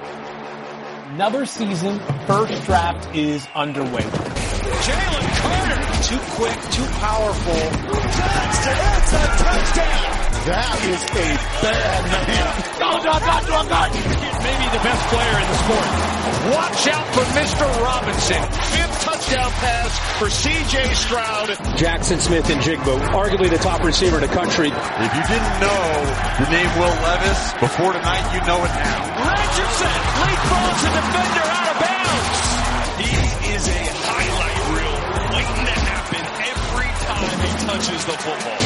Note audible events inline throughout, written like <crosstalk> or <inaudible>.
Another season, first draft is underway. Jalen Carter, too quick, too powerful. That's a touchdown. That is a bad man. Go, go, go, go, go. Maybe the best player in the sport. Watch out for Mr. Robinson. Fifth touchdown pass for C.J. Stroud. Jaxon Smith-Njigba, arguably the top receiver in the country. If you didn't know the name Will Levis before tonight, you know it now. Richardson leapfrogs a defender out of bounds. He is a highlight reel waiting to happen every time he touches the football.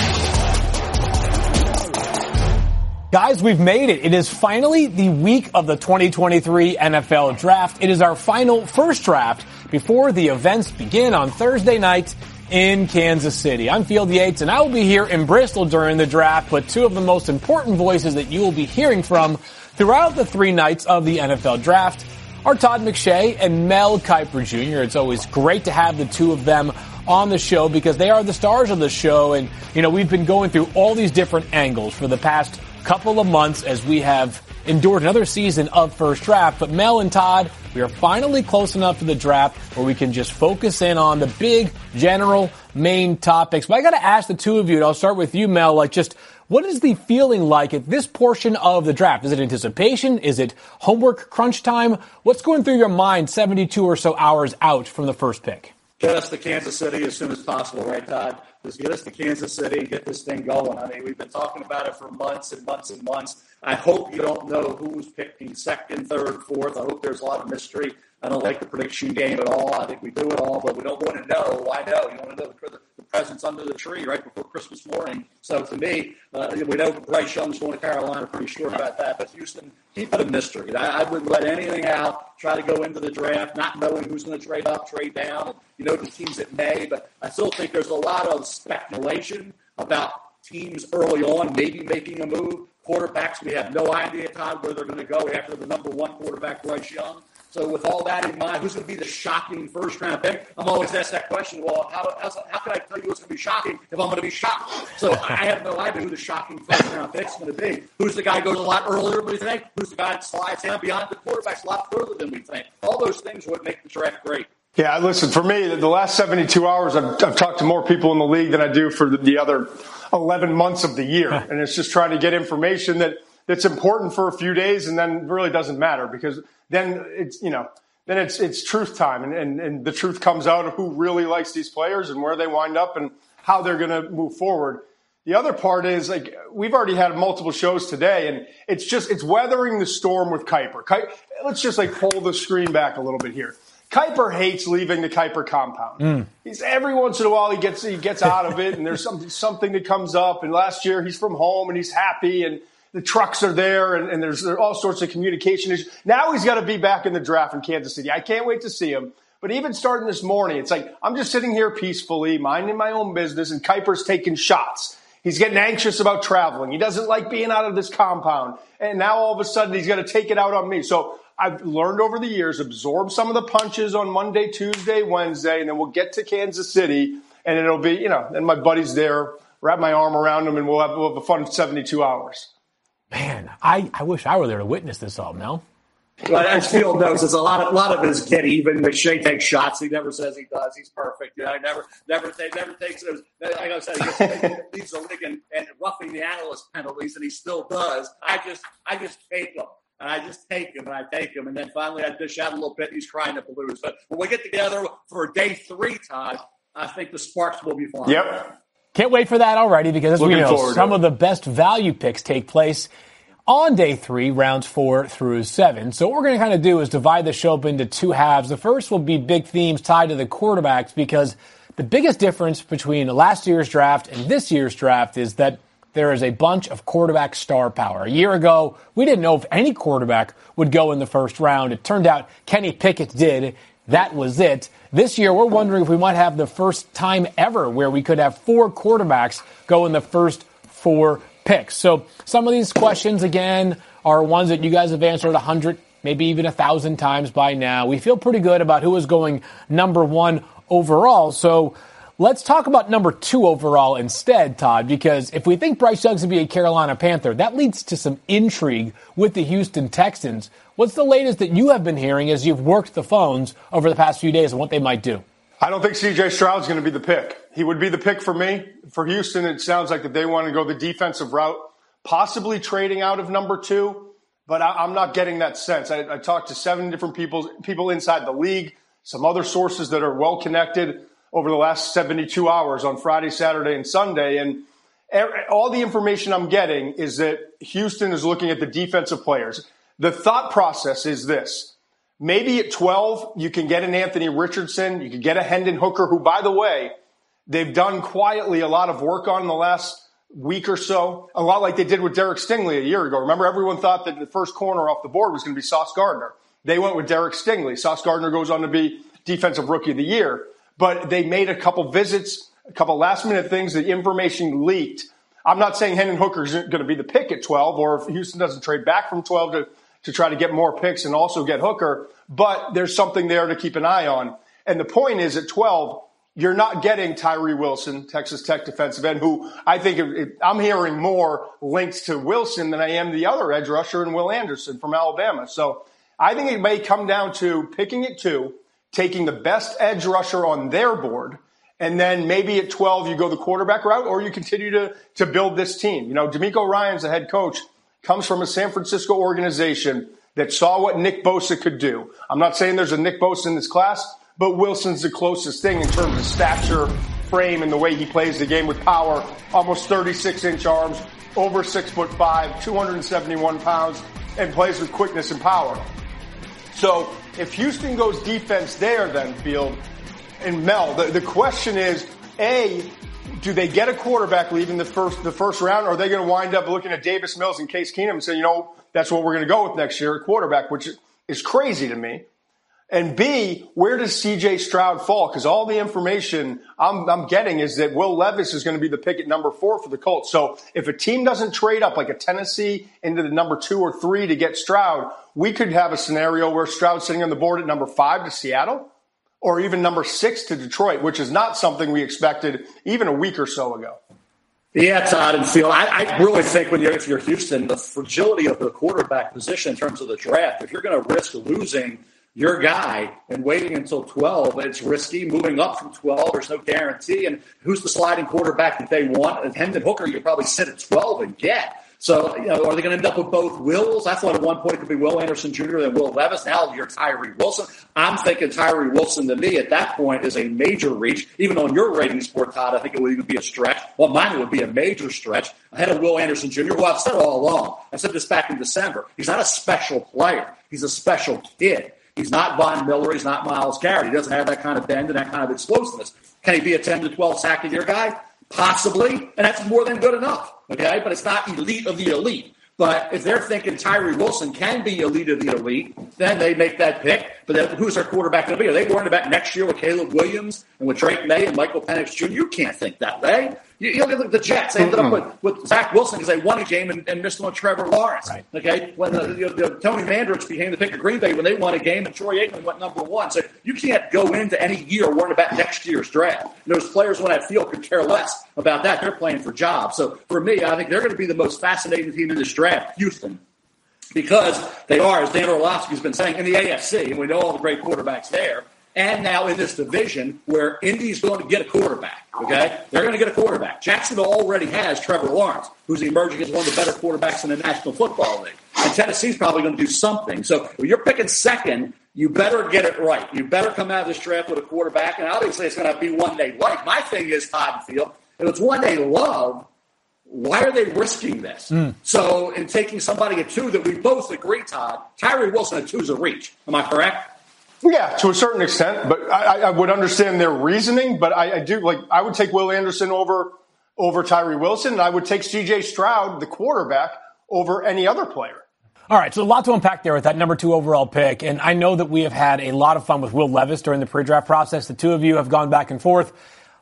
Guys, we've made it. It is finally the week of the 2023 NFL Draft. It is our final first draft before the events begin on Thursday night in Kansas City. I'm Field Yates and I will be here in Bristol during the draft, but two of the most important voices that you will be hearing from throughout the three nights of the NFL Draft are Todd McShay and Mel Kiper Jr. It's always great to have the two of them on the show because they are the stars of the show. And, you know, we've been going through all these different angles for the past couple of months as we have endured another season of first draft. But Mel and Todd, we are finally close enough to the draft where we can just focus in on the big general main topics. But I got to ask the two of you, and I'll start with you, Mel, like just what is the feeling like at this portion of the draft? Is it anticipation? Is it homework crunch time? What's going through your mind 72 or so hours out from the first pick? Get us to Kansas City as soon as possible, right, Todd? Just get us to Kansas City and get this thing going. I mean, we've been talking about it for months and months and months. I hope you don't know who's picking second, third, fourth. I hope there's a lot of mystery. I don't like the prediction game at all. I think we do it all, but we don't want to know. Why know? You want to know the presents under the tree right before Christmas morning. So to me, uh, we know Bryce Young's going to Carolina. Pretty sure about that. But Houston, keep it a mystery. I, I wouldn't let anything out. Try to go into the draft not knowing who's going to trade up, trade down. You know the teams that may, but I still think there's a lot of speculation about teams early on maybe making a move. Quarterbacks, we have no idea, Todd, where they're going to go after the number one quarterback, Bryce Young. So with all that in mind, who's going to be the shocking first round pick? I'm always asked that question. Well, how, how, how can I tell you what's going to be shocking if I'm going to be shocked? So I have no idea who the shocking first round pick is going to be. Who's the guy who goes a lot earlier than we think? Who's the guy that slides down beyond the quarterbacks a lot further than we think? All those things would make the draft great. Yeah, listen, for me, the last 72 hours, I've, I've talked to more people in the league than I do for the, the other 11 months of the year. and it's just trying to get information that, that's important for a few days and then really doesn't matter because then it's, you know, then it's, it's truth time and, and, and the truth comes out of who really likes these players and where they wind up and how they're going to move forward. The other part is like we've already had multiple shows today, and it's just it's weathering the storm with Kiper. let's just like pull the screen back a little bit here. Kiper hates leaving the Kiper compound. Mm. He's every once in a while he gets he gets out of it, and there's something something that comes up. And last year he's from home and he's happy, and the trucks are there, and, and there's there all sorts of communication issues. Now he's got to be back in the draft in Kansas City. I can't wait to see him. But even starting this morning, it's like I'm just sitting here peacefully, minding my own business, and Kiper's taking shots. He's getting anxious about traveling. He doesn't like being out of this compound. And now all of a sudden he's going to take it out on me. So I've learned over the years, absorb some of the punches on Monday, Tuesday, Wednesday, and then we'll get to Kansas City and it'll be, you know, and my buddy's there, wrap my arm around him and we'll have, we'll have a fun 72 hours. Man, I, I wish I were there to witness this all, Mel. But as Field knows, it's a lot of a lot of it is get even. McShay takes shots. He never says he does. He's perfect. You know, he never never take, never takes those. Like I said, he gets, leaves the league and, and roughing the analyst penalties, and he still does. I just I just take them. And I just take him and I take him. And then finally I dish out a little bit. He's crying at the blues. But when we get together for day three, Todd, I think the sparks will be flying. Yep. Can't wait for that already because as Looking we know, some of the best value picks take place on day three, rounds four through seven. So what we're going to kind of do is divide the show up into two halves. The first will be big themes tied to the quarterbacks because the biggest difference between last year's draft and this year's draft is that there is a bunch of quarterback star power. A year ago, we didn't know if any quarterback would go in the first round. It turned out Kenny Pickett did. That was it. This year, we're wondering if we might have the first time ever where we could have four quarterbacks go in the first four picks. So some of these questions, again, are ones that you guys have answered a hundred, maybe even a thousand times by now. We feel pretty good about who is going number one overall. So Let's talk about number two overall instead, Todd, because if we think Bryce Young's going to be a Carolina Panther, that leads to some intrigue with the Houston Texans. What's the latest that you have been hearing as you've worked the phones over the past few days and what they might do? I don't think CJ Stroud's going to be the pick. He would be the pick for me. For Houston, it sounds like that they want to go the defensive route, possibly trading out of number two, but I, am not getting that sense. I, I talked to seven different people, people inside the league, some other sources that are well connected over the last 72 hours on Friday, Saturday, and Sunday. And all the information I'm getting is that Houston is looking at the defensive players. The thought process is this. Maybe at 12, you can get an Anthony Richardson. You can get a Hendon Hooker, who, by the way, they've done quietly a lot of work on in the last week or so, a lot like they did with Derek Stingley a year ago. Remember, everyone thought that the first corner off the board was going to be Sauce Gardner. They went with Derek Stingley. Sauce Gardner goes on to be Defensive Rookie of the Year but they made a couple visits, a couple last minute things. The information leaked. I'm not saying Hendon Hooker is going to be the pick at 12, or if Houston doesn't trade back from 12 to, to try to get more picks and also get Hooker, but there's something there to keep an eye on. And the point is at 12, you're not getting Tyree Wilson, Texas Tech defensive end, who I think it, it, I'm hearing more links to Wilson than I am the other edge rusher and Will Anderson from Alabama. So I think it may come down to picking it two taking the best edge rusher on their board. And then maybe at 12, you go the quarterback route or you continue to, to build this team. You know, DeMeco Ryans the head coach, comes from a San Francisco organization that saw what Nick Bosa could do. I'm not saying there's a Nick Bosa in this class, but Wilson's the closest thing in terms of stature, frame, and the way he plays the game with power. Almost 36 inch arms, over six foot five, 271 pounds, and plays with quickness and power. So if Houston goes defense there, then Field and Mel, the, the question is, A, do they get a quarterback leaving the first the first round, or are they going to wind up looking at Davis Mills and Case Keenum and say, you know, that's what we're going to go with next year, quarterback, which is crazy to me. And B, where does CJ Stroud fall? Because all the information I'm, I'm, getting is that Will Levis is going to be the pick at number four for the Colts. So if a team doesn't trade up like a Tennessee into the number two or three to get Stroud, we could have a scenario where Stroud's sitting on the board at number five to Seattle or even number six to Detroit, which is not something we expected even a week or so ago. Yeah, Todd and Field. I, I really think when you're if you're Houston, the fragility of the quarterback position in terms of the draft, if you're going to risk losing your guy and waiting until 12, it's risky. Moving up from 12, there's no guarantee. And who's the sliding quarterback that they want? Hendon Hooker, you probably sit at 12 and get. So, you know, are they going to end up with both Wills? I thought at one point it could be Will Anderson Jr. and Will Levis. Now you're Tyree Wilson. I'm thinking Tyree Wilson to me at that point is a major reach. Even on your ratings sport, Todd, I think it would even be a stretch. Well, mine would be a major stretch ahead of Will Anderson Jr., who I've said all along. I said this back in December. He's not a special player. He's a special kid. He's not Von Miller. He's not Myles Garrett. He doesn't have that kind of bend and that kind of explosiveness. Can he be a 10 to 12 sack a year guy? Possibly. And that's more than good enough. Okay. But it's not elite of the elite. But if they're thinking Tyree Wilson can be elite of the elite, then they make that pick. But then who's their quarterback going to be? Are they worried about next year with Caleb Williams and with Drake Maye and Michael Penix Jr.? You can't think that way. You, you look at the Jets. They ended up mm-hmm. with, with Zach Wilson because they won a game and, and missed on Trevor Lawrence. Right. Okay, when the, the, the, Tony Mandarich became the pick of Green Bay when they won a game and Troy Aikman went number one. So you can't go into any year worrying about next year's draft. And those players on that field could care less about that. They're playing for jobs. So for me, I think they're going to be the most fascinating team in this draft, Houston because they are, as Dan Orlovsky's been saying, in the AFC, and we know all the great quarterbacks there and now in this division where Indy's going to get a quarterback. Okay, they're going to get a quarterback. Jacksonville already has Trevor Lawrence, who's emerging as one of the better quarterbacks in the National Football League, and Tennessee's probably going to do something. So you're picking second, you better get it right. You better come out of this draft with a quarterback, and obviously it's going to be one they like. My thing is Todd Field. If it's one they love, why are they risking this? Mm. So, in taking somebody at two that we both agree, Todd, Tyree Wilson at two is a reach. Am I correct? Yeah, to a certain extent, but I, I would understand their reasoning. But I, I, do like I would take Will Anderson over over Tyree Wilson, and I would take C.J. Stroud, the quarterback, over any other player. All right, so a lot to unpack there with that number two overall pick, and I know that we have had a lot of fun with Will Levis during the pre-draft process. The two of you have gone back and forth.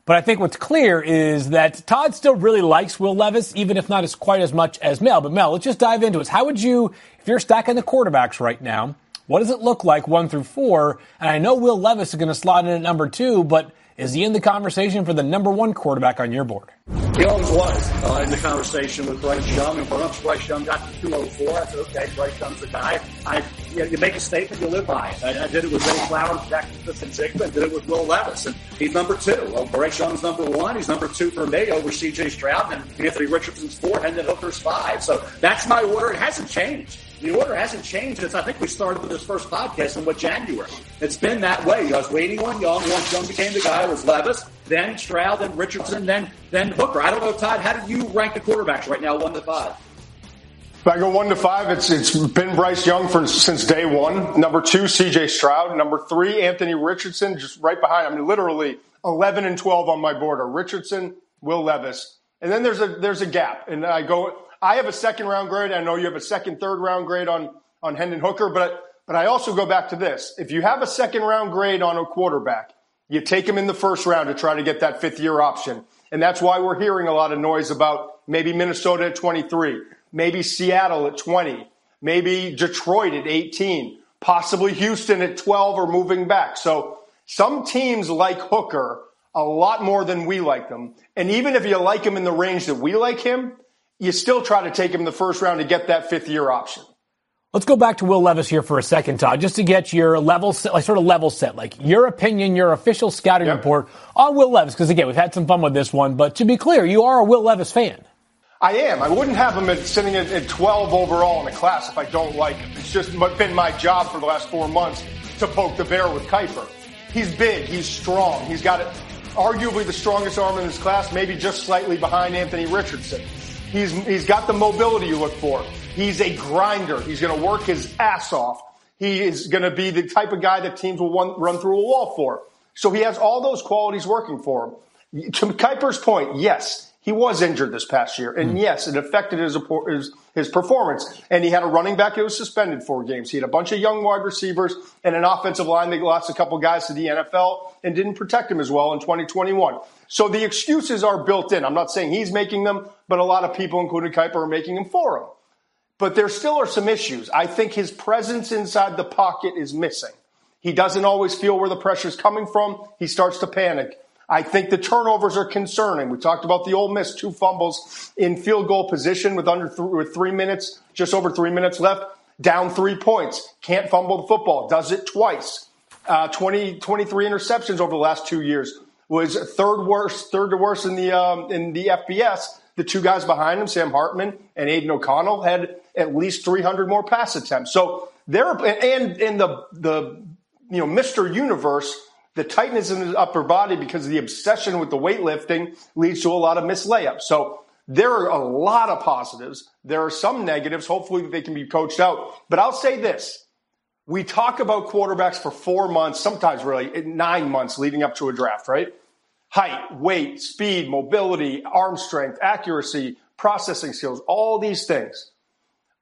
But I think what's clear is that Todd still really likes Will Levis, even if not as quite as much as Mel. But Mel, let's just dive into it. How would you, if you're stacking the quarterbacks right now, what does it look like one through four? And I know Will Levis is going to slot in at number two, but Is he in the conversation for the number one quarterback on your board? He always was uh, in the conversation with Bryce Young. And once Bryce Young got to 204, I said, okay, Bryce Young's the guy. I, you, know, you make a statement, you live by it. I, I did it with Zay Flowers, Jack Smith-Njigba, and did it with Will Levis. And he's number two. Well, Bryce Young's number one. He's number two for me over C.J. Stroud. And Anthony Richardson's four, and then Hooker's five. So that's my order. It hasn't changed. The order hasn't changed since I think we started with this first podcast in what January. It's been that way. I was waiting on Young. Once Young became the guy, it was Levis, then Stroud, then Richardson, then then Hooker. I don't know, Todd. How do you rank the quarterbacks right now, one to five? If I go one to five, it's it's been Bryce Young for since day one. Number two, C.J. Stroud. Number three, Anthony Richardson, just right behind. I mean, literally eleven and twelve on my board are Richardson, Will Levis, and then there's a there's a gap, and I go I have a second round grade. I know you have a second, third round grade on, on Hendon Hooker, but, but I also go back to this. If you have a second round grade on a quarterback, you take him in the first round to try to get that fifth year option. And that's why we're hearing a lot of noise about maybe Minnesota at 23, maybe Seattle at 20, maybe Detroit at 18, possibly Houston at 12 or moving back. So some teams like Hooker a lot more than we like them. And even if you like him in the range that we like him, you still try to take him in the first round to get that fifth year option. Let's go back to Will Levis here for a second, Todd, just to get your level, set, like sort of level set, like your opinion, your official scouting yep. report on Will Levis. Because again, we've had some fun with this one, but to be clear, you are a Will Levis fan. I am. I wouldn't have him at, sitting at, at 12 overall in the class if I don't like him. It's just been my job for the last four months to poke the bear with Kiper. He's big. He's strong. He's got arguably the strongest arm in his class, maybe just slightly behind Anthony Richardson. He's, he's got the mobility you look for. He's a grinder. He's going to work his ass off. He is going to be the type of guy that teams will run, run through a wall for. So he has all those qualities working for him. To Kiper's point, yes, he was injured this past year, and mm. yes, it affected his, his, his performance. And he had a running back that was suspended four games. He had a bunch of young wide receivers and an offensive line that lost a couple guys to the NFL and didn't protect him as well in 2021. So the excuses are built in. I'm not saying he's making them, but a lot of people, including Kiper, are making them for him. But there still are some issues. I think his presence inside the pocket is missing. He doesn't always feel where the pressure is coming from. He starts to panic. I think the turnovers are concerning. We talked about the Ole Miss two fumbles in field goal position with under th- with three minutes, just over three minutes left, down three points. Can't fumble the football. Does it twice. Uh, 20, 23 interceptions over the last two years was third worst, third to worst in the um, in the FBS. The two guys behind him, Sam Hartman and Aidan O'Connell, had at least 300 more pass attempts. So there, and in the the you know Mr. Universe the tightness in his upper body because of the obsession with the weightlifting leads to a lot of missed layups. So there are a lot of positives. There are some negatives. Hopefully they can be coached out. But I'll say this. We talk about quarterbacks for four months, sometimes really nine months leading up to a draft, right? Height, weight, speed, mobility, arm strength, accuracy, processing skills, all these things.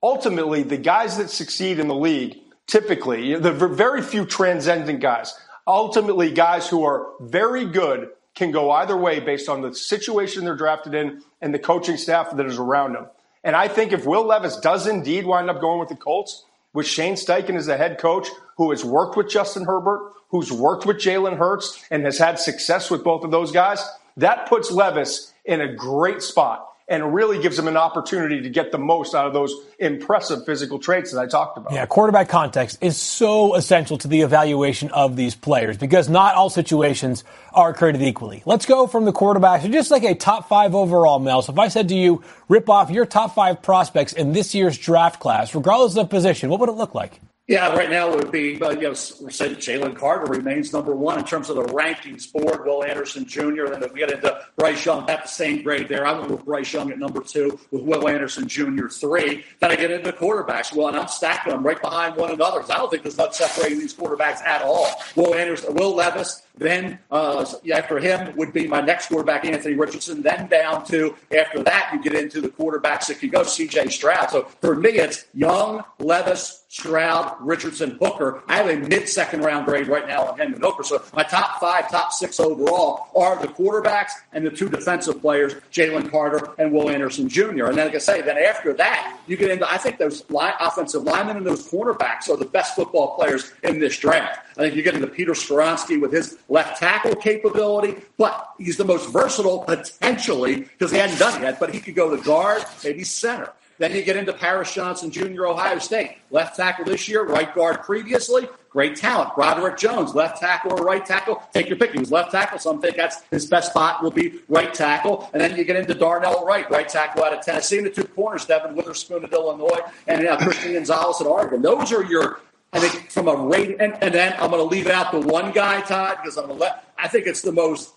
Ultimately, the guys that succeed in the league, typically, the very few transcendent guys, ultimately guys who are very good can go either way based on the situation they're drafted in and the coaching staff that is around them. And I think if Will Levis does indeed wind up going with the Colts, with Shane Steichen as the head coach, who has worked with Justin Herbert, who's worked with Jalen Hurts, and has had success with both of those guys, that puts Levis in a great spot and really gives him an opportunity to get the most out of those impressive physical traits that I talked about. Yeah, quarterback context is so essential to the evaluation of these players because not all situations are created equally. Let's go from the quarterback to just like a top five overall, Mel. So if I said to you, rip off your top five prospects in this year's draft class, regardless of position, what would it look like? Yeah, right now it would be, uh, you know, say Jalen Carter remains number one in terms of the rankings board. Will Anderson Jr. Then if we get into Bryce Young, at the same grade there. I went with Bryce Young at number two, with Will Anderson Jr. three. Then I get into quarterbacks. Well, and I'm stacking them right behind one another. I don't think there's much separating these quarterbacks at all. Will Anderson, Will Levis, then uh, after him would be my next quarterback, Anthony Richardson. Then down to after that, you get into the quarterbacks that can go, C.J. Stroud. So for me, it's Young, Levis, Stroud, Richardson, Hooker. I have a mid second round grade right now on Hendon Hooker. So my top five, top six overall are the quarterbacks and the two defensive players, Jalen Carter and Will Anderson Jr. And then, like I say, then after that, you get into, I think those line, offensive linemen and those cornerbacks are the best football players in this draft. I think you get into Peter Skoronski with his left tackle capability, but he's the most versatile potentially because he hadn't done it yet. But he could go to guard, maybe center. Then you get into Paris Johnson Jr., Ohio State. Left tackle this year, right guard previously. Great talent. Broderick Jones, left tackle or right tackle. Take your pick. He was left tackle, Some I'm that's his best spot will be right tackle. And then you get into Darnell Wright, right tackle out of Tennessee. And the two corners, Devon Witherspoon at Illinois and uh, Christian Gonzalez at Oregon. Those are your, I think, from a rate. And, and then I'm going to leave out the one guy, Todd, because I'm going to let, I think it's the most,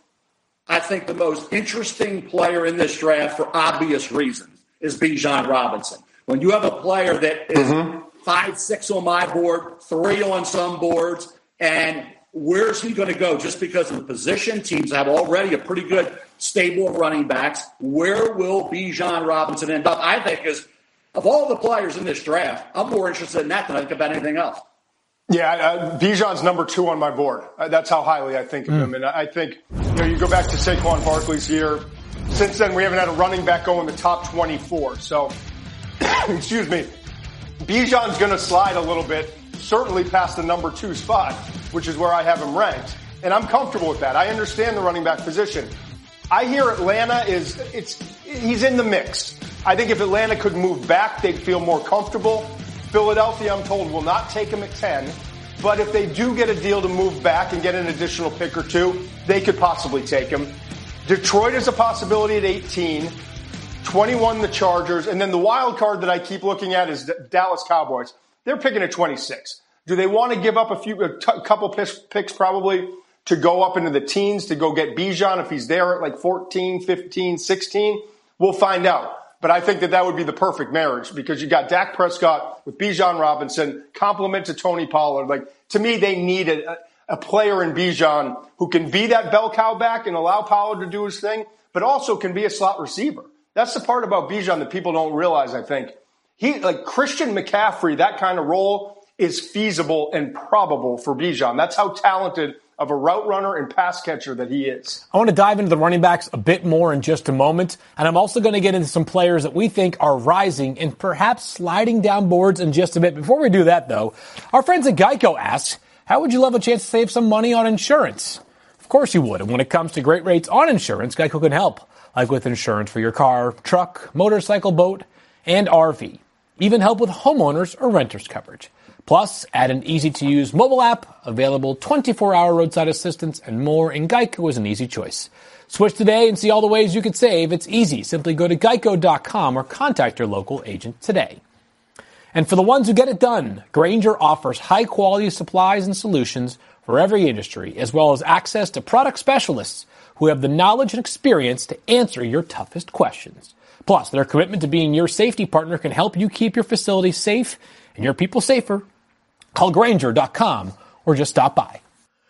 I think the most interesting player in this draft for obvious reasons is Bijan Robinson. When you have a player that is mm-hmm. five, six on my board, three on some boards, and where's he going to go? Just because of the position, teams have already a pretty good stable of running backs. Where will Bijan Robinson end up? I think is of all the players in this draft, I'm more interested in that than I think about anything else. Yeah, uh, Bijan's number two on my board. Uh, that's how highly I think of mm. him. And I think, you know, you go back to Saquon Barkley's year, since then, we haven't had a running back go in the top 24. So, <coughs> excuse me, Bijan's going to slide a little bit, certainly past the number two spot, which is where I have him ranked. And I'm comfortable with that. I understand the running back position. I hear Atlanta is, it's, he's in the mix. I think if Atlanta could move back, they'd feel more comfortable. Philadelphia, I'm told, will not take him at 10. But if they do get a deal to move back and get an additional pick or two, they could possibly take him. Detroit is a possibility at 18. 21 the Chargers, and then the wild card that I keep looking at is Dallas Cowboys. They're picking at 26. Do they want to give up a few, a t- couple picks, picks probably to go up into the teens to go get Bijan if he's there at like 14, 15, 16? We'll find out. But I think that that would be the perfect marriage because you got Dak Prescott with Bijan Robinson, compliment to Tony Pollard. Like to me, they need a, a player in Bijan who can be that bell cow back and allow Pollard to do his thing, but also can be a slot receiver. That's the part about Bijan that people don't realize, I think. He, like Christian McCaffrey, that kind of role is feasible and probable for Bijan. That's how talented of a route runner and pass catcher that he is. I want to dive into the running backs a bit more in just a moment. And I'm also going to get into some players that we think are rising and perhaps sliding down boards in just a bit. Before we do that, though, our friends at Geico ask, how would you love a chance to save some money on insurance? Of course you would. And when it comes to great rates on insurance, Geico can help, like with insurance for your car, truck, motorcycle, boat, and RV. Even help with homeowners or renters coverage. Plus, add an easy to use mobile app, available 24 hour roadside assistance, and more, and Geico is an easy choice. Switch today and see all the ways you could save. It's easy. Simply go to geico.com or contact your local agent today. And for the ones who get it done, Grainger offers high quality supplies and solutions for every industry, as well as access to product specialists who have the knowledge and experience to answer your toughest questions. Plus, their commitment to being your safety partner can help you keep your facility safe and your people safer. Call Grainger.com or just stop by.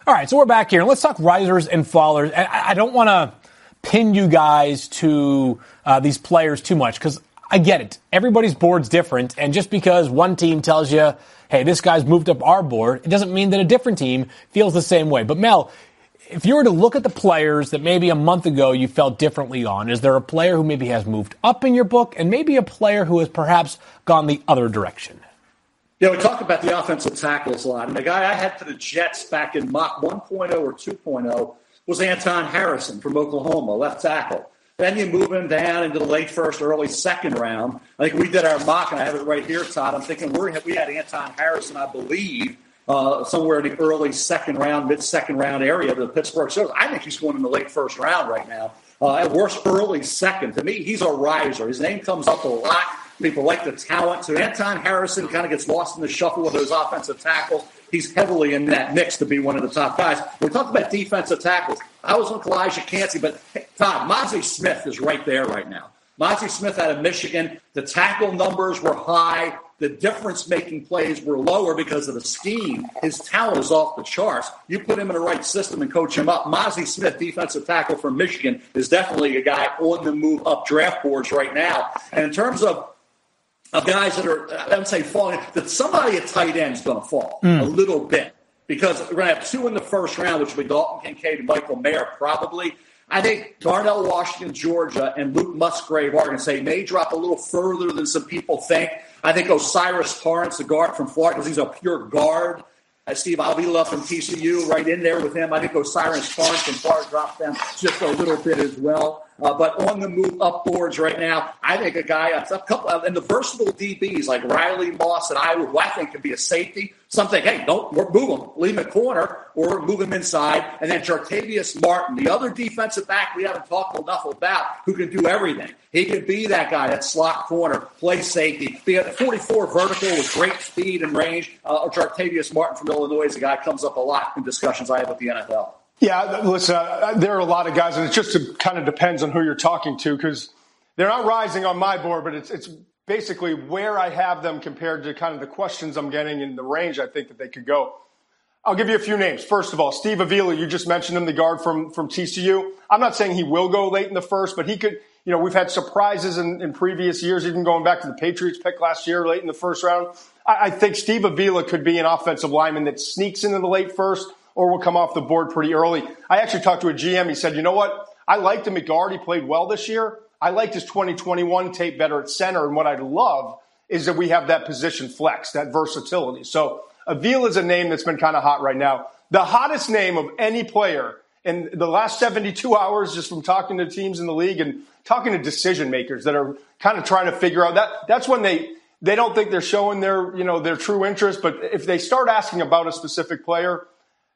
All right, so we're back here and let's talk risers and fallers. I, don't want to pin you guys to uh, these players too much because I get it. Everybody's board's different, and just because one team tells you, hey, this guy's moved up our board, it doesn't mean that a different team feels the same way. But Mel, if you were to look at the players that maybe a month ago you felt differently on, is there a player who maybe has moved up in your book and maybe a player who has perhaps gone the other direction? Yeah, we talk about the offensive tackles a lot. And the guy I had for the Jets back in mock 1.0 or 2.0 was Anton Harrison from Oklahoma, left tackle. Then you move him down into the late first, early second round. I think we did our mock, and I have it right here, Todd. I'm thinking we're, we had Anton Harrison, I believe, uh, somewhere in the early second round, mid second round area of the Pittsburgh Steelers. I think he's going in the late first round right now. Uh, at worst, early second. To me, he's a riser. His name comes up a lot. People like the talent. So Anton Harrison kind of gets lost in the shuffle of those offensive tackles. He's heavily in that mix to be one of the top guys. We talked about defensive tackles. I was with Calijah Kancey, but hey, Todd, Mazi Smith is right there right now. Mazi Smith out of Michigan, the tackle numbers were high. The difference making plays were lower because of the scheme. His talent is off the charts. You put him in the right system and coach him up. Mazi Smith, defensive tackle from Michigan, is definitely a guy on the move up draft boards right now. And in terms of guys that are, I would say, falling, that somebody at tight end is going to fall mm. a little bit because we're going to have two in the first round, which will be Dalton Kincaid and Michael Mayer probably. I think Darnell Washington, Georgia, and Luke Musgrave, Oregon State may drop a little further than some people think. I think O'Cyrus Torrence, the guard from Florida, because he's a pure guard, Uh, Steve Avila from TCU right in there with him. I think O'Cyrus Torrence from far drop them just a little bit as well. Uh, but on the move up boards right now, I think a guy, a couple, of, and the versatile DBs like Riley Moss and I, who I think could be a safety. Something, hey, don't move him, leave him at corner, or move him inside. And then Jartavius Martin, the other defensive back we haven't talked enough about, who can do everything. He could be that guy, that slot corner, play safety. A 44 vertical with great speed and range. Uh, Jartavius Martin from Illinois is a guy comes up a lot in discussions I have with the NFL. Yeah, listen, uh, there are a lot of guys, and it just kind of depends on who you're talking to because they're not rising on my board, but it's it's basically where I have them compared to kind of the questions I'm getting and the range I think that they could go. I'll give you a few names. First of all, Steve Avila, you just mentioned him, the guard from from TCU. I'm not saying he will go late in the first, but he could. You know, we've had surprises in, in previous years, even going back to the Patriots pick last year, late in the first round. I, I think Steve Avila could be an offensive lineman that sneaks into the late first or will come off the board pretty early. I actually talked to a GM. He said, you know what? I liked him at. He played well this year. I liked his 2021 tape better at center. And what I love is that we have that position flex, that versatility. So Avila is a name that's been kind of hot right now. The hottest name of any player in the last 72 hours, just from talking to teams in the league and talking to decision makers that are kind of trying to figure out that that's when they they don't think they're showing their you know their true interest. But if they start asking about a specific player,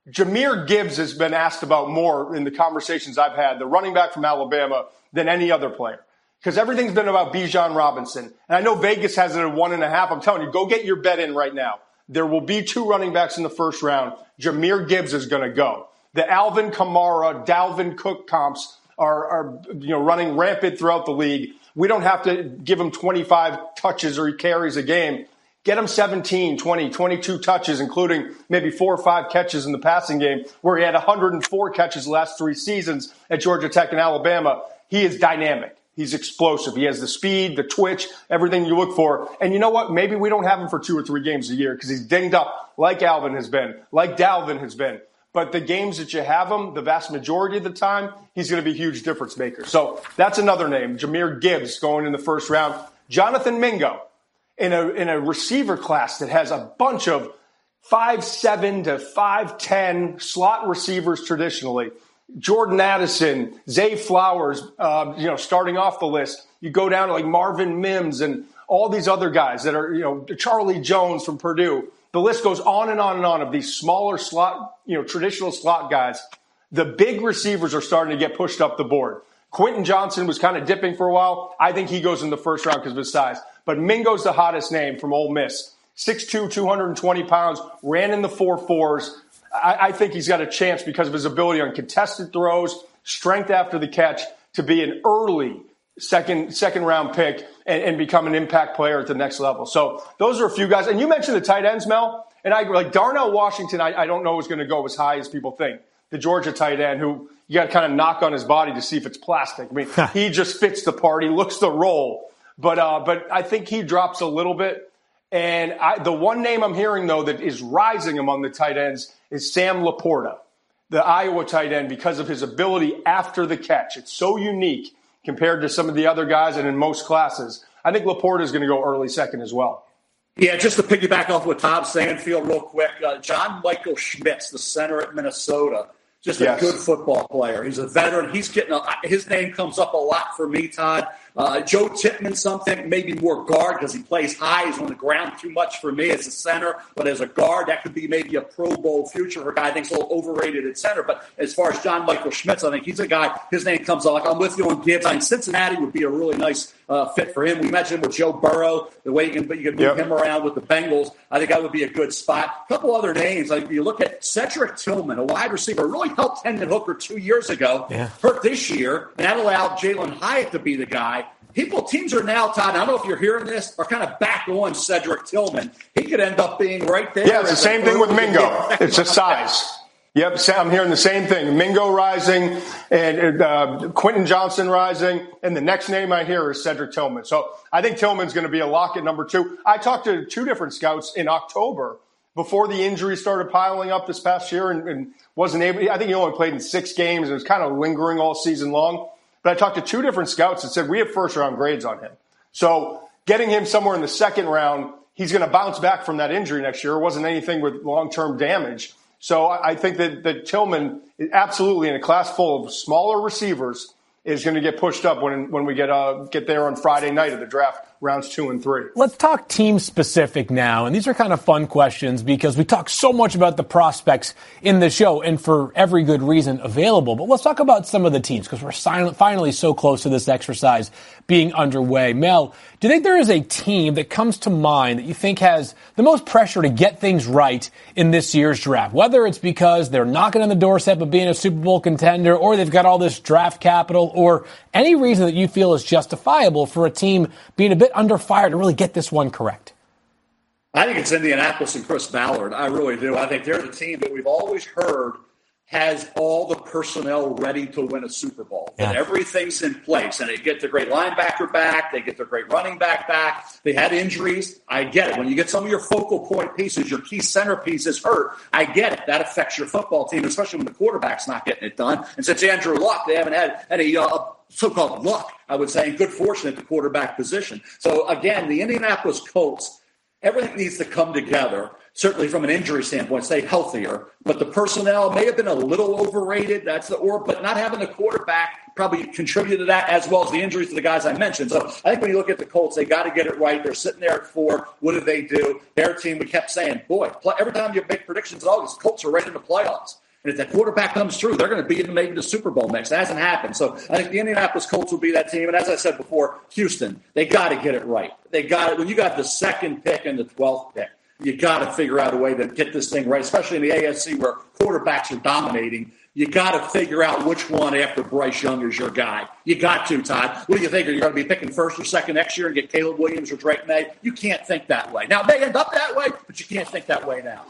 Jahmyr Gibbs has been asked about more in the conversations I've had, the running back from Alabama, than any other player. Because everything's been about Bijan Robinson. And I know Vegas has it at one and a half. I'm telling you, go get your bet in right now. There will be two running backs in the first round. Jahmyr Gibbs is going to go. The Alvin Kamara, Dalvin Cook comps are, are, you know, running rampant throughout the league. We don't have to give him 25 touches or carries a game. Get him 17, 20, 22 touches, including maybe four or five catches in the passing game, where he had 104 catches the last three seasons at Georgia Tech and Alabama. He is dynamic. He's explosive. He has the speed, the twitch, everything you look for. And you know what? Maybe we don't have him for two or three games a year because he's dinged up like Alvin has been, like Dalvin has been. But the games that you have him, the vast majority of the time, he's going to be a huge difference maker. So that's another name. Jahmyr Gibbs going in the first round. Jonathan Mingo in a, in a receiver class that has a bunch of five seven to five ten slot receivers traditionally. Jordan Addison, Zay Flowers, uh, you know, starting off the list. You go down to like Marvin Mims and all these other guys that are, you know, Charlie Jones from Purdue. The list goes on and on and on of these smaller slot, you know, traditional slot guys. The big receivers are starting to get pushed up the board. Quentin Johnston was kind of dipping for a while. I think he goes in the first round because of his size. But Mingo's the hottest name from Ole Miss. 6'2", 220 pounds, ran in the four fours. I, I think he's got a chance because of his ability on contested throws, strength after the catch, to be an early second second round pick and, and, become an impact player at the next level. So those are a few guys. And you mentioned the tight ends, Mel. And I like Darnell Washington. I, I don't know is going to go as high as people think. The Georgia tight end who you got to kind of knock on his body to see if it's plastic. I mean, <laughs> he just fits the part. He looks the role. But uh, but I think he drops a little bit. And I, the one name I'm hearing though that is rising among the tight ends is Sam LaPorta, the Iowa tight end, because of his ability after the catch. It's so unique compared to some of the other guys and in most classes. I think LaPorta is going to go early second as well. Yeah, just to piggyback off what Tom's saying, feel real quick. Uh, John Michael Schmitz, the center at Minnesota, just a yes. good football player. He's a veteran. He's getting a, his name comes up a lot for me, Todd. Uh, Joe Tippmann, something maybe more guard because he plays high. He's on the ground too much for me as a center, but as a guard, that could be maybe a Pro Bowl future for a guy I think's a little overrated at center. But as far as John Michael Schmitz, I think he's a guy. His name comes up. Like I'm with you on Gibbs. I think Cincinnati would be a really nice uh, fit for him. We mentioned with Joe Burrow, the way you can, you can move yep. him around with the Bengals. I think that would be a good spot. A couple other names, like you look at Cedric Tillman, a wide receiver, really helped Hendon Hooker two years ago, yeah. hurt this year, and that allowed Jalin Hyatt to be the guy people, teams are now, Todd, I don't know if you're hearing this, are kind of back on Cedric Tillman. He could end up being right there. Yeah, it's the same thing with Mingo. It's just size. Yep, I'm hearing the same thing. Mingo rising and uh, Quentin Johnston rising, and the next name I hear is Cedric Tillman. So I think Tillman's going to be a lock at number two. I talked to two different scouts in October before the injuries started piling up this past year, and, and wasn't able. I think he only played in six games. It was kind of lingering all season long. But I talked to two different scouts that said we have first round grades on him. So getting him somewhere in the second round, he's going to bounce back from that injury next year. It wasn't anything with long term damage. So I think that, that Tillman, absolutely in a class full of smaller receivers, is going to get pushed up when when we get uh, get there on Friday night of the draft, rounds two and three. Let's talk team specific now, and these are kind of fun questions because we talk so much about the prospects in the show, and for every good reason available. But let's talk about some of the teams because we're silent, finally so close to this exercise being underway. Mel, do you think there is a team that comes to mind that you think has the most pressure to get things right in this year's draft? Whether it's because they're knocking on the doorstep of being a Super Bowl contender, or they've got all this draft capital, or any reason that you feel is justifiable for a team being a bit under fire to really get this one correct? I think it's Indianapolis and Chris Ballard. I really do. I think they're the team that we've always heard has all the personnel ready to win a Super Bowl. Yeah. And everything's in place. And they get the great linebacker back. They get the great running back back. They had injuries. I get it. When you get some of your focal point pieces, your key centerpiece is hurt. I get it. That affects your football team, especially when the quarterback's not getting it done. And since Andrew Luck, they haven't had any uh, so-called luck, I would say, and good fortune at the quarterback position. So again, the Indianapolis Colts, everything needs to come together certainly from an injury standpoint, stay healthier. But the personnel may have been a little overrated. That's the or, but not having the quarterback probably contributed to that as well as the injuries to the guys I mentioned. So I think when you look at the Colts, they got to get it right. They're sitting there at four. What do they do? Their team, we kept saying, boy, every time you make predictions in August, Colts are right in the playoffs. And if that quarterback comes through, they're going to be in maybe the Super Bowl mix. That hasn't happened. So I think the Indianapolis Colts will be that team. And as I said before, Houston, they got to get it right. They got it. When you got the second pick and the 12th pick, you got to figure out a way to get this thing right, especially in the AFC where quarterbacks are dominating. You got to figure out which one after Bryce Young is your guy. You got to, Todd. What do you think? Are you going to be picking first or second next year and get Caleb Williams or Drake Maye? You can't think that way. Now, it may end up that way, but you can't think that way now.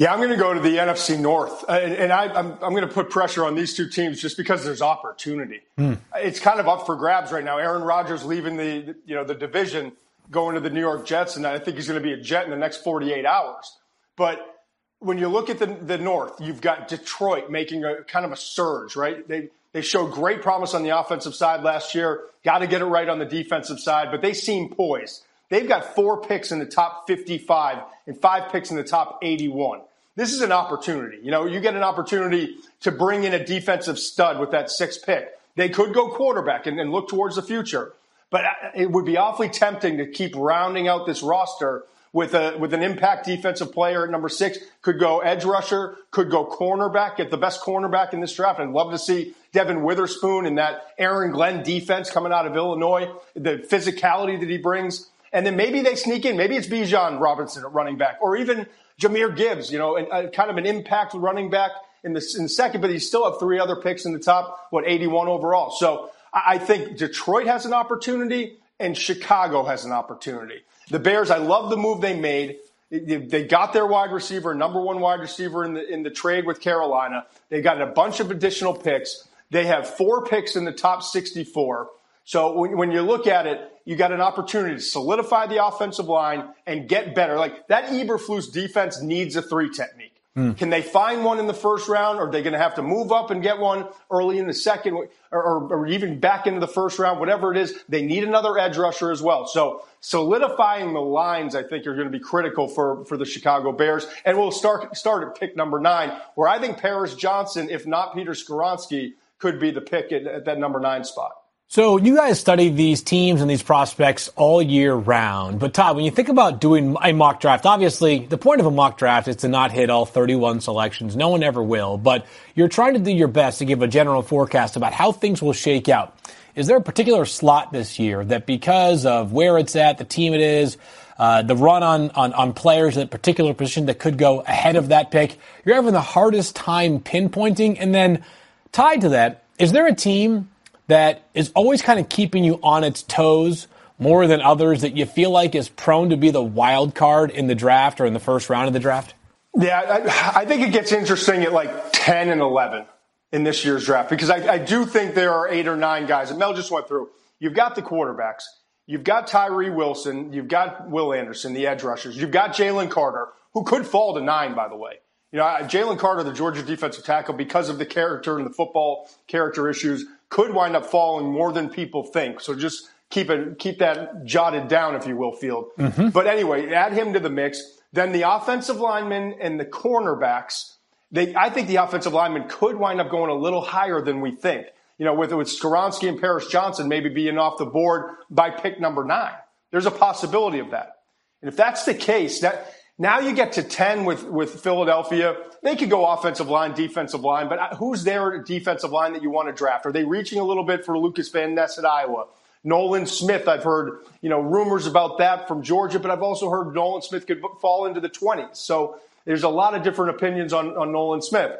Yeah, I'm going to go to the NFC North, uh, and I, am going to put pressure on these two teams just because there's opportunity. Mm. It's kind of up for grabs right now. Aaron Rodgers leaving the you know the division going to the New York Jets, and I think he's going to be a Jet in the next 48 hours. But when you look at the, the North, you've got Detroit making a kind of a surge, right? They, they showed great promise on the offensive side last year. Got to get it right on the defensive side, but they seem poised. They've got four picks in the top 55 and five picks in the top 81. This is an opportunity. You know, you get an opportunity to bring in a defensive stud with that sixth pick. They could go quarterback and, and look towards the future. But uh, it would be awfully tempting to keep rounding out this roster with a with an impact defensive player at number six. Could go edge rusher, could go cornerback, get the best cornerback in this draft. I'd love to see Devon Witherspoon and that Aaron Glenn defense coming out of Illinois, the physicality that he brings. And then maybe they sneak in. Maybe it's Bijan Robinson at running back, or even Jahmyr Gibbs, you know, a, a uh, kind of an impact running back in the, in the second, but he still have three other picks in the top, what, 81 overall. So I think Detroit has an opportunity and Chicago has an opportunity. The Bears, I love the move they made. They got their wide receiver, number one wide receiver in the in the trade with Carolina. They got a bunch of additional picks. They have four picks in the top 64. So when, when you look at it, you got an opportunity to solidify the offensive line and get better. Like that Eberflus defense needs a three technique. Mm. Can they find one in the first round, or are they going to have to move up and get one early in the second, or, or, or, even back into the first round? Whatever it is, they need another edge rusher as well. So solidifying the lines, I think, are going to be critical for, for the Chicago Bears. And we'll start start at pick number nine, where I think Paris Johnson, if not Peter Skoronski, could be the pick at, at that number nine spot. So you guys study these teams and these prospects all year round. But Todd, when you think about doing a mock draft, obviously the point of a mock draft is to not hit all 31 selections. No one ever will, but you're trying to do your best to give a general forecast about how things will shake out. Is there a particular slot this year that because of where it's at, the team it is, uh, the run on, on, on players at a particular position that could go ahead of that pick, you're having the hardest time pinpointing? And then tied to that, is there a team that is always kind of keeping you on its toes more than others that you feel like is prone to be the wild card in the draft or in the first round of the draft? Yeah, I, I think it gets interesting at like 10 and 11 in this year's draft because I, I do think there are eight or nine guys that Mel just went through. You've got the quarterbacks. You've got Tyree Wilson. You've got Will Anderson, the edge rushers. You've got Jalen Carter, who could fall to nine, by the way. You know, Jalen Carter, the Georgia defensive tackle, because of the character and the football character issues, could wind up falling more than people think. So just keep it, keep that jotted down, if you will, Field. Mm-hmm. But anyway, add him to the mix. Then the offensive linemen and the cornerbacks. They, I think the offensive linemen could wind up going a little higher than we think. You know, with, with Skoronski and Paris Johnson maybe being off the board by pick number nine. There's a possibility of that. And if that's the case, that now you get to 10 with, with Philadelphia. They could go offensive line, defensive line, but uh, who's their defensive line that you want to draft? Are they reaching a little bit for Lucas Van Ness at Iowa? Nolan Smith, I've heard, you know, rumors about that from Georgia, but I've also heard Nolan Smith could fall into the 20s. So there's a lot of different opinions on, on Nolan Smith.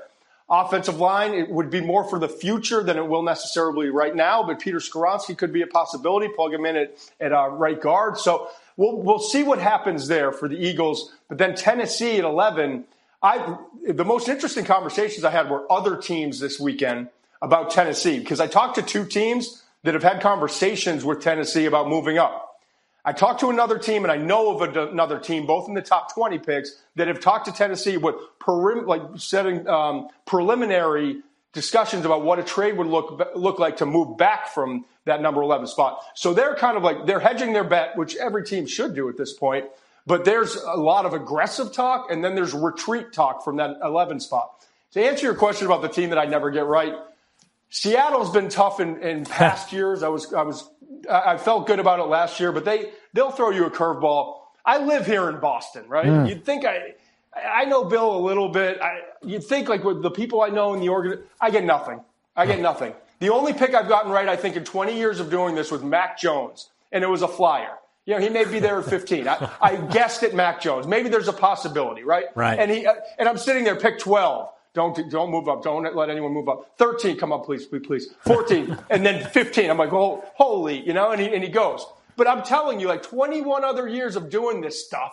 Offensive line, it would be more for the future than it will necessarily right now, but Peter Skoronski could be a possibility. Plug him in at, at uh, right guard. So we'll, we'll see what happens there for the Eagles. But then Tennessee at 11, I, the most interesting conversations I had were other teams this weekend about Tennessee because I talked to two teams that have had conversations with Tennessee about moving up. I talked to another team, and I know of another team, both in the top 20 picks, that have talked to Tennessee with perim, like setting um, preliminary discussions about what a trade would look look like to move back from that number 11 spot. So they're kind of like they're hedging their bet, which every team should do at this point. But there's a lot of aggressive talk, and then there's retreat talk from that 11 spot. To answer your question about the team that I never get right, Seattle's been tough in, in <laughs> past years. I was I was I felt good about it last year, but they they'll throw you a curveball. I live here in Boston, right? Mm. You'd think I I know Bill a little bit. I, you'd think like with the people I know in the organ, I get nothing. I get nothing. The only pick I've gotten right, I think, in 20 years of doing this was Mac Jones, and it was a flyer. You know, he may be there at 15. I, <laughs> I guessed at Mac Jones. Maybe there's a possibility, right? Right. And he uh, and I'm sitting there, pick 12. Don't don't move up. Don't let anyone move up. 13, come up, please, please, please. 14, <laughs> and then 15. I'm like, oh, holy, you know, and he, and he goes. But I'm telling you, like 21 other years of doing this stuff,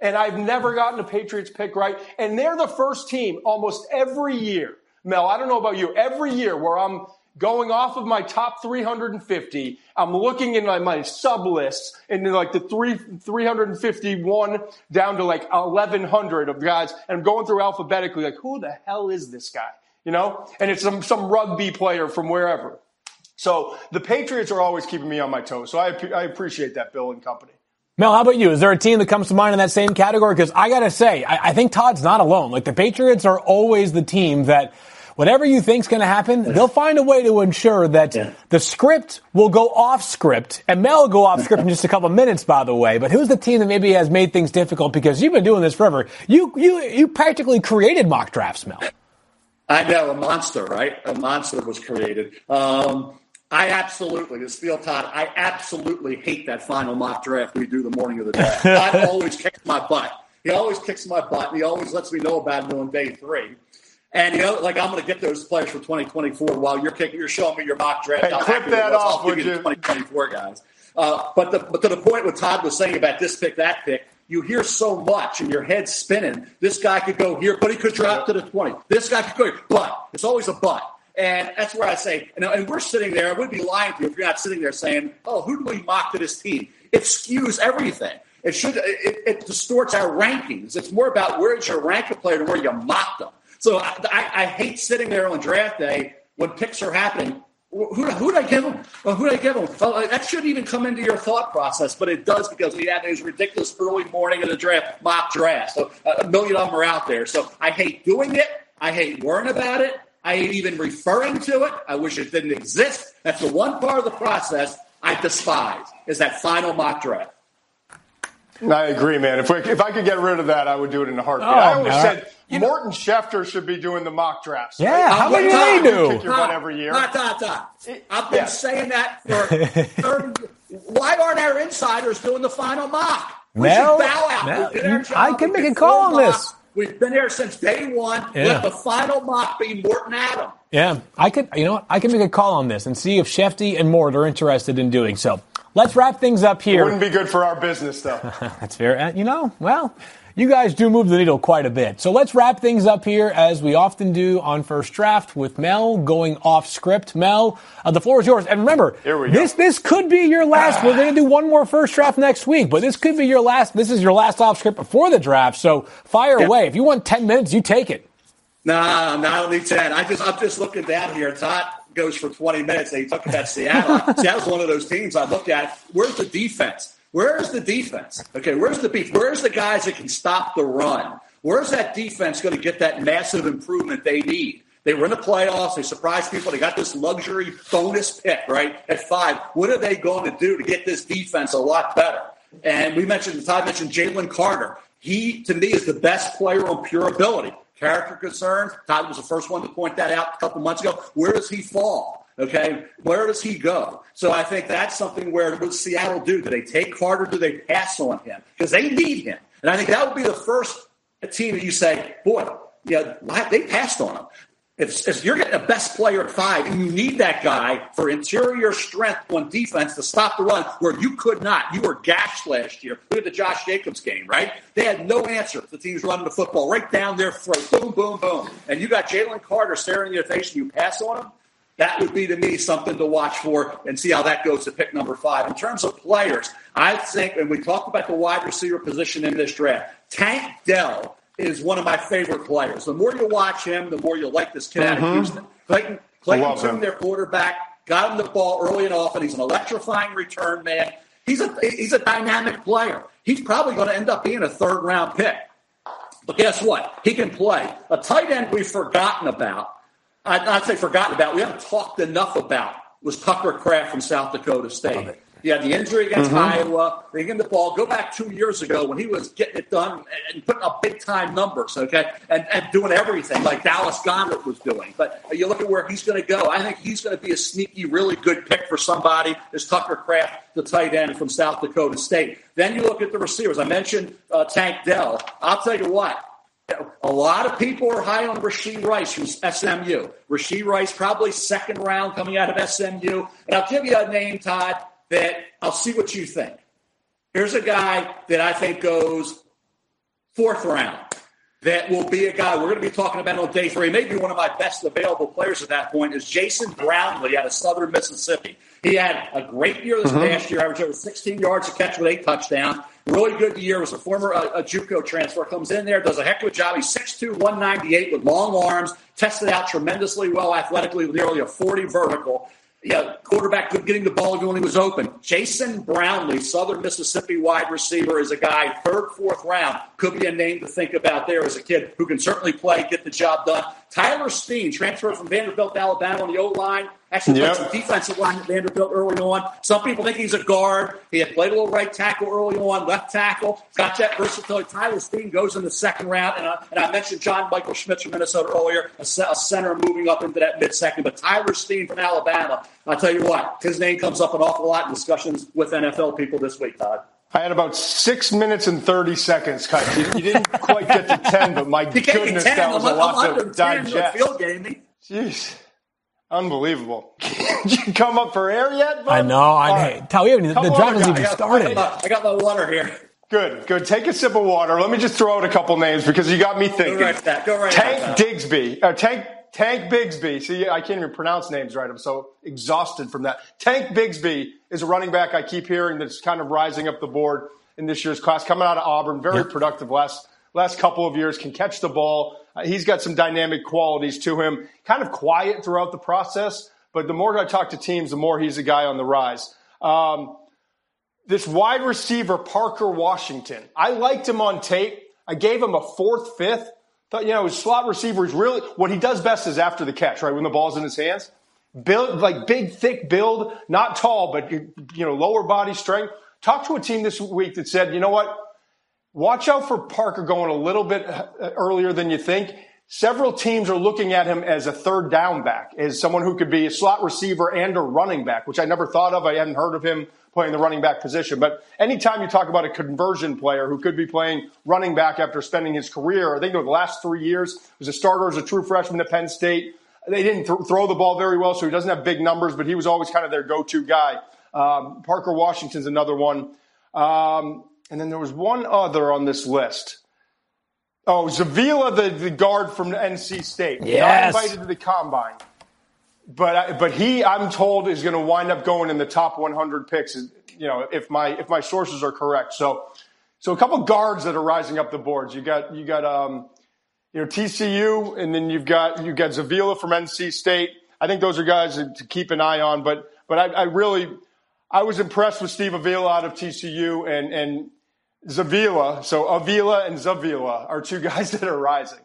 and I've never gotten a Patriots pick right. And they're the first team almost every year. Mel, I don't know about you, every year where I'm going off of my top 350. I'm looking in my, my sub lists and like the three, 351 down to like 1100 of guys. And I'm going through alphabetically, like, who the hell is this guy? You know? And it's some, some rugby player from wherever. So the Patriots are always keeping me on my toes. So I, I appreciate that, Bill and company. Mel, how about you? Is there a team that comes to mind in that same category? Because I gotta say, I, I think Todd's not alone. Like the Patriots are always the team that whatever you think's going to happen, they'll find a way to ensure that yeah. the script will go off script. And Mel will go off script in just a couple of minutes, by the way. But who's the team that maybe has made things difficult because you've been doing this forever? You you you practically created mock drafts, Mel. I know a monster, right? A monster was created. Um, I absolutely, this Field Todd, I absolutely hate that final mock draft we do the morning of the draft. <laughs> Todd always kicks my butt. He always kicks my butt, and he always lets me know about it on day three. And you know, like I'm going to get those players for 2024 while you're kicking, you're showing me your mock draft. Hey, clip that off, would you? 2024 guys. Uh, but the, but to the point what Todd was saying about this pick, that pick, you hear so much and your head's spinning. This guy could go here, but he could drop to the 20. This guy could go here, but it's always a but. And that's where I say, and, and we're sitting there, I would be lying to you if you're not sitting there saying, oh, who do we mock to this team? It skews everything. It should, it, it distorts our rankings. It's more about where's your rank a player and where you mock them. So I, I, I, hate sitting there on draft day when picks are happening. Who, who did I give them? Well, who did I give them? Well, that shouldn't even come into your thought process, but it does because we had these ridiculous early morning of the draft mock draft. So uh, a million of them are out there. So I hate doing it. I hate worrying about it. I hate even referring to it. I wish it didn't exist. That's the one part of the process I despise is that final mock draft. I agree, man. If, we, if I could get rid of that, I would do it in a heartbeat. Oh, I always no. said you Morton know, Schefter should be doing the mock drafts. Yeah, right? how many do they do? Kick your butt every year. Not, not, not. I've been yeah. saying that for <laughs> 30 Why aren't our insiders doing the final mock? We Mel, should bow out. Mel, I can make a call on mock. this. We've been here since day one. Yeah. Let the final mock be Morton Adam. Yeah, I could. You know what? I can make a call on this and see if Schefty and Mort are interested in doing so. Let's wrap things up here. It wouldn't be good for our business, though. <laughs> That's fair. Uh, you know, well, you guys do move the needle quite a bit. So let's wrap things up here as we often do on First Draft with Mel going off script. Mel, uh, the floor is yours. And remember, this this could be your last. We're going to do one more First Draft next week, but this could be your last. This is your last off script before the draft. So fire yeah. away. If you want ten minutes, you take it. No, no, I don't need ten. I just I'm just looking down here. Todd, goes for 20 minutes. They talk about Seattle. <laughs> Seattle's one of those teams I looked at. Where's the defense? Where's the defense? Okay, where's the beef? Where's the guys that can stop the run? Where's that defense going to get that massive improvement they need? They were in the playoffs. They surprised people. They got this luxury bonus pick, right, at five. What are they going to do to get this defense a lot better? And we mentioned, Todd mentioned Jalen Carter. He, to me, is the best player on pure ability. Character concerns. Todd was the first one to point that out a couple months ago. Where does he fall? Okay, where does he go? So I think that's something where what Seattle do? Do they take Carter? Do they pass on him? Because they need him. And I think that would be the first team that you say, boy, yeah, they passed on him. If, if, you're getting a best player at five and you need that guy for interior strength on defense to stop the run where you could not, you were gashed last year. Look at the Josh Jacobs game, right? They had no answer. The team's running the football right down their throat. Boom, boom, boom. And you got Jalen Carter staring in your face and you pass on him. That would be to me something to watch for and see how that goes to pick number five. In terms of players, I think, and we talked about the wide receiver position in this draft, Tank Dell is one of my favorite players. The more you watch him, the more you like this kid mm-hmm. out of Houston. Clayton, Clayton their quarterback, got him the ball early and often. He's an electrifying return man. He's a he's a dynamic player. He's probably going to end up being a third round pick. But guess what? He can play. A tight end we've forgotten about. I'd not say forgotten about. We haven't talked enough about was Tucker Kraft from South Dakota State. He had the injury against mm-hmm. Iowa. They gave him the ball. Go back two years ago when he was getting it done and putting up big time numbers, okay, and, and doing everything like Dallas Goedert was doing. But you look at where he's going to go. I think he's going to be a sneaky, really good pick for somebody. Is Tucker Kraft, the tight end from South Dakota State. Then you look at the receivers. I mentioned uh, Tank Dell. I'll tell you what. A lot of people are high on Rashee Rice from SMU. Rashee Rice, probably second round coming out of SMU. And I'll give you a name, Todd that I'll see what you think. Here's a guy that I think goes fourth round. That will be a guy we're going to be talking about on day three. Maybe one of my best available players at that point is Jason Brownlee out of Southern Mississippi. He had a great year this mm-hmm. past year, averaged over 16 yards a catch with eight touchdowns. Really good year. Was a former uh, a JUCO transfer. Comes in there, does a heck of a job. He's 6'2", 198 with long arms. Tested out tremendously well athletically with nearly a 40 vertical yeah, quarterback good getting the ball when he was open. Jason Brownlee, Southern Mississippi wide receiver, is a guy third, fourth round. Could be a name to think about there as a kid who can certainly play, get the job done. Tyler Steen, transferred from Vanderbilt, Alabama on the O line. Actually yep. played some defensive line at Vanderbilt early on. Some people think he's a guard. He had played a little right tackle early on, left tackle. Got that versatility. Tyler Steen goes in the second round. And, uh, and I mentioned John Michael Schmitz from Minnesota earlier, a, a center moving up into that mid second. But Tyler Steen from Alabama, I'll tell you what, his name comes up an awful lot in discussions with NFL people this week, Todd. I had about six minutes and 30 seconds, Cut. You, you didn't quite get to 10, but my goodness, that was I'm, a lot I'm to digest. Field game. Jeez. Unbelievable. <laughs> Did you come up for air yet? Bud? I know. I right. Hey, we haven't, the draft hasn't even started. I got, my, I got my water here. Good, good. Take a sip of water. Let me just throw out a couple names because you got me thinking. Go right that. Go right Tank Digsby. Uh, Tank Tank Bigsby. See, I can't even pronounce names right. I'm so exhausted from that. Tank Bigsby is a running back I keep hearing that's kind of rising up the board in this year's class, coming out of Auburn. Very yep. productive last last couple of years. Can catch the ball. Uh, he's got some dynamic qualities to him. Kind of quiet throughout the process, but the more I talk to teams, the more he's a guy on the rise. Um, this wide receiver, Parker Washington, I liked him on tape. I gave him a fourth, fifth. Thought, you know, his slot receiver is really what he does best is after the catch, right? When the ball's in his hands. Build, like big, thick build, not tall, but, you know, lower body strength. Talked to a team this week that said, you know what? Watch out for Parker going a little bit uh, earlier than you think. Several teams are looking at him as a third down back, as someone who could be a slot receiver and a running back, which I never thought of. I hadn't heard of him playing the running back position. But anytime you talk about a conversion player who could be playing running back after spending his career, I think over the last three years, was a starter as a true freshman at Penn State. They didn't th- throw the ball very well, so he doesn't have big numbers, but he was always kind of their go-to guy. Um, Parker Washington's another one. Um, and then there was one other on this list. Oh, Zavala, the, the guard from NC State. Yes. Not invited to the combine. But, but he, I'm told, is going to wind up going in the top 100 picks, you know, if my, if my sources are correct. So, so a couple guards that are rising up the boards. You got, you got, um, you know, TCU, and then you've got, you've got Zavala from NC State. I think those are guys to keep an eye on. But but I, I really I was impressed with Steve Avila out of TCU and and Zavala. So Avila and Zavala are two guys <laughs> that are rising.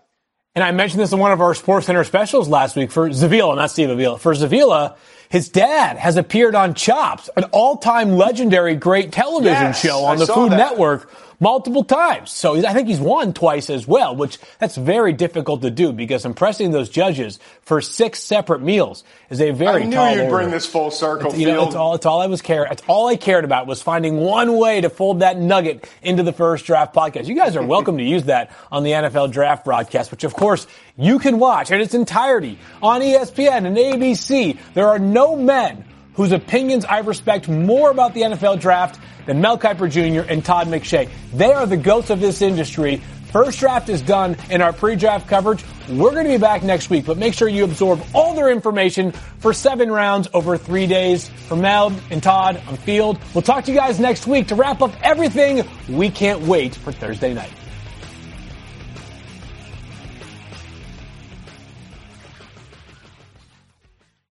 And I mentioned this in one of our Sports Center specials last week for Zavala, not Steve Avila. For Zavala, his dad has appeared on Chopped, an all-time legendary great television Yes, show on I the Food that. Network multiple times. So I think he's won twice as well, which that's very difficult to do because impressing those judges for six separate meals is a very I knew you'd order. bring this full circle. You know, it's all, it's all I was care. It's all I cared about was finding one way to fold that nugget into the first draft podcast. You guys are welcome to use that on the NFL draft broadcast, which of course you can watch in its entirety on ESPN and ABC. There are no men whose opinions I respect more about the NFL draft than Mel Kiper Jr. and Todd McShay. They are the ghosts of this industry. First draft is done in our pre-draft coverage. We're going to be back next week, but make sure you absorb all their information for seven rounds over three days. For Mel and Todd on field, we'll talk to you guys next week to wrap up everything we can't wait for Thursday night.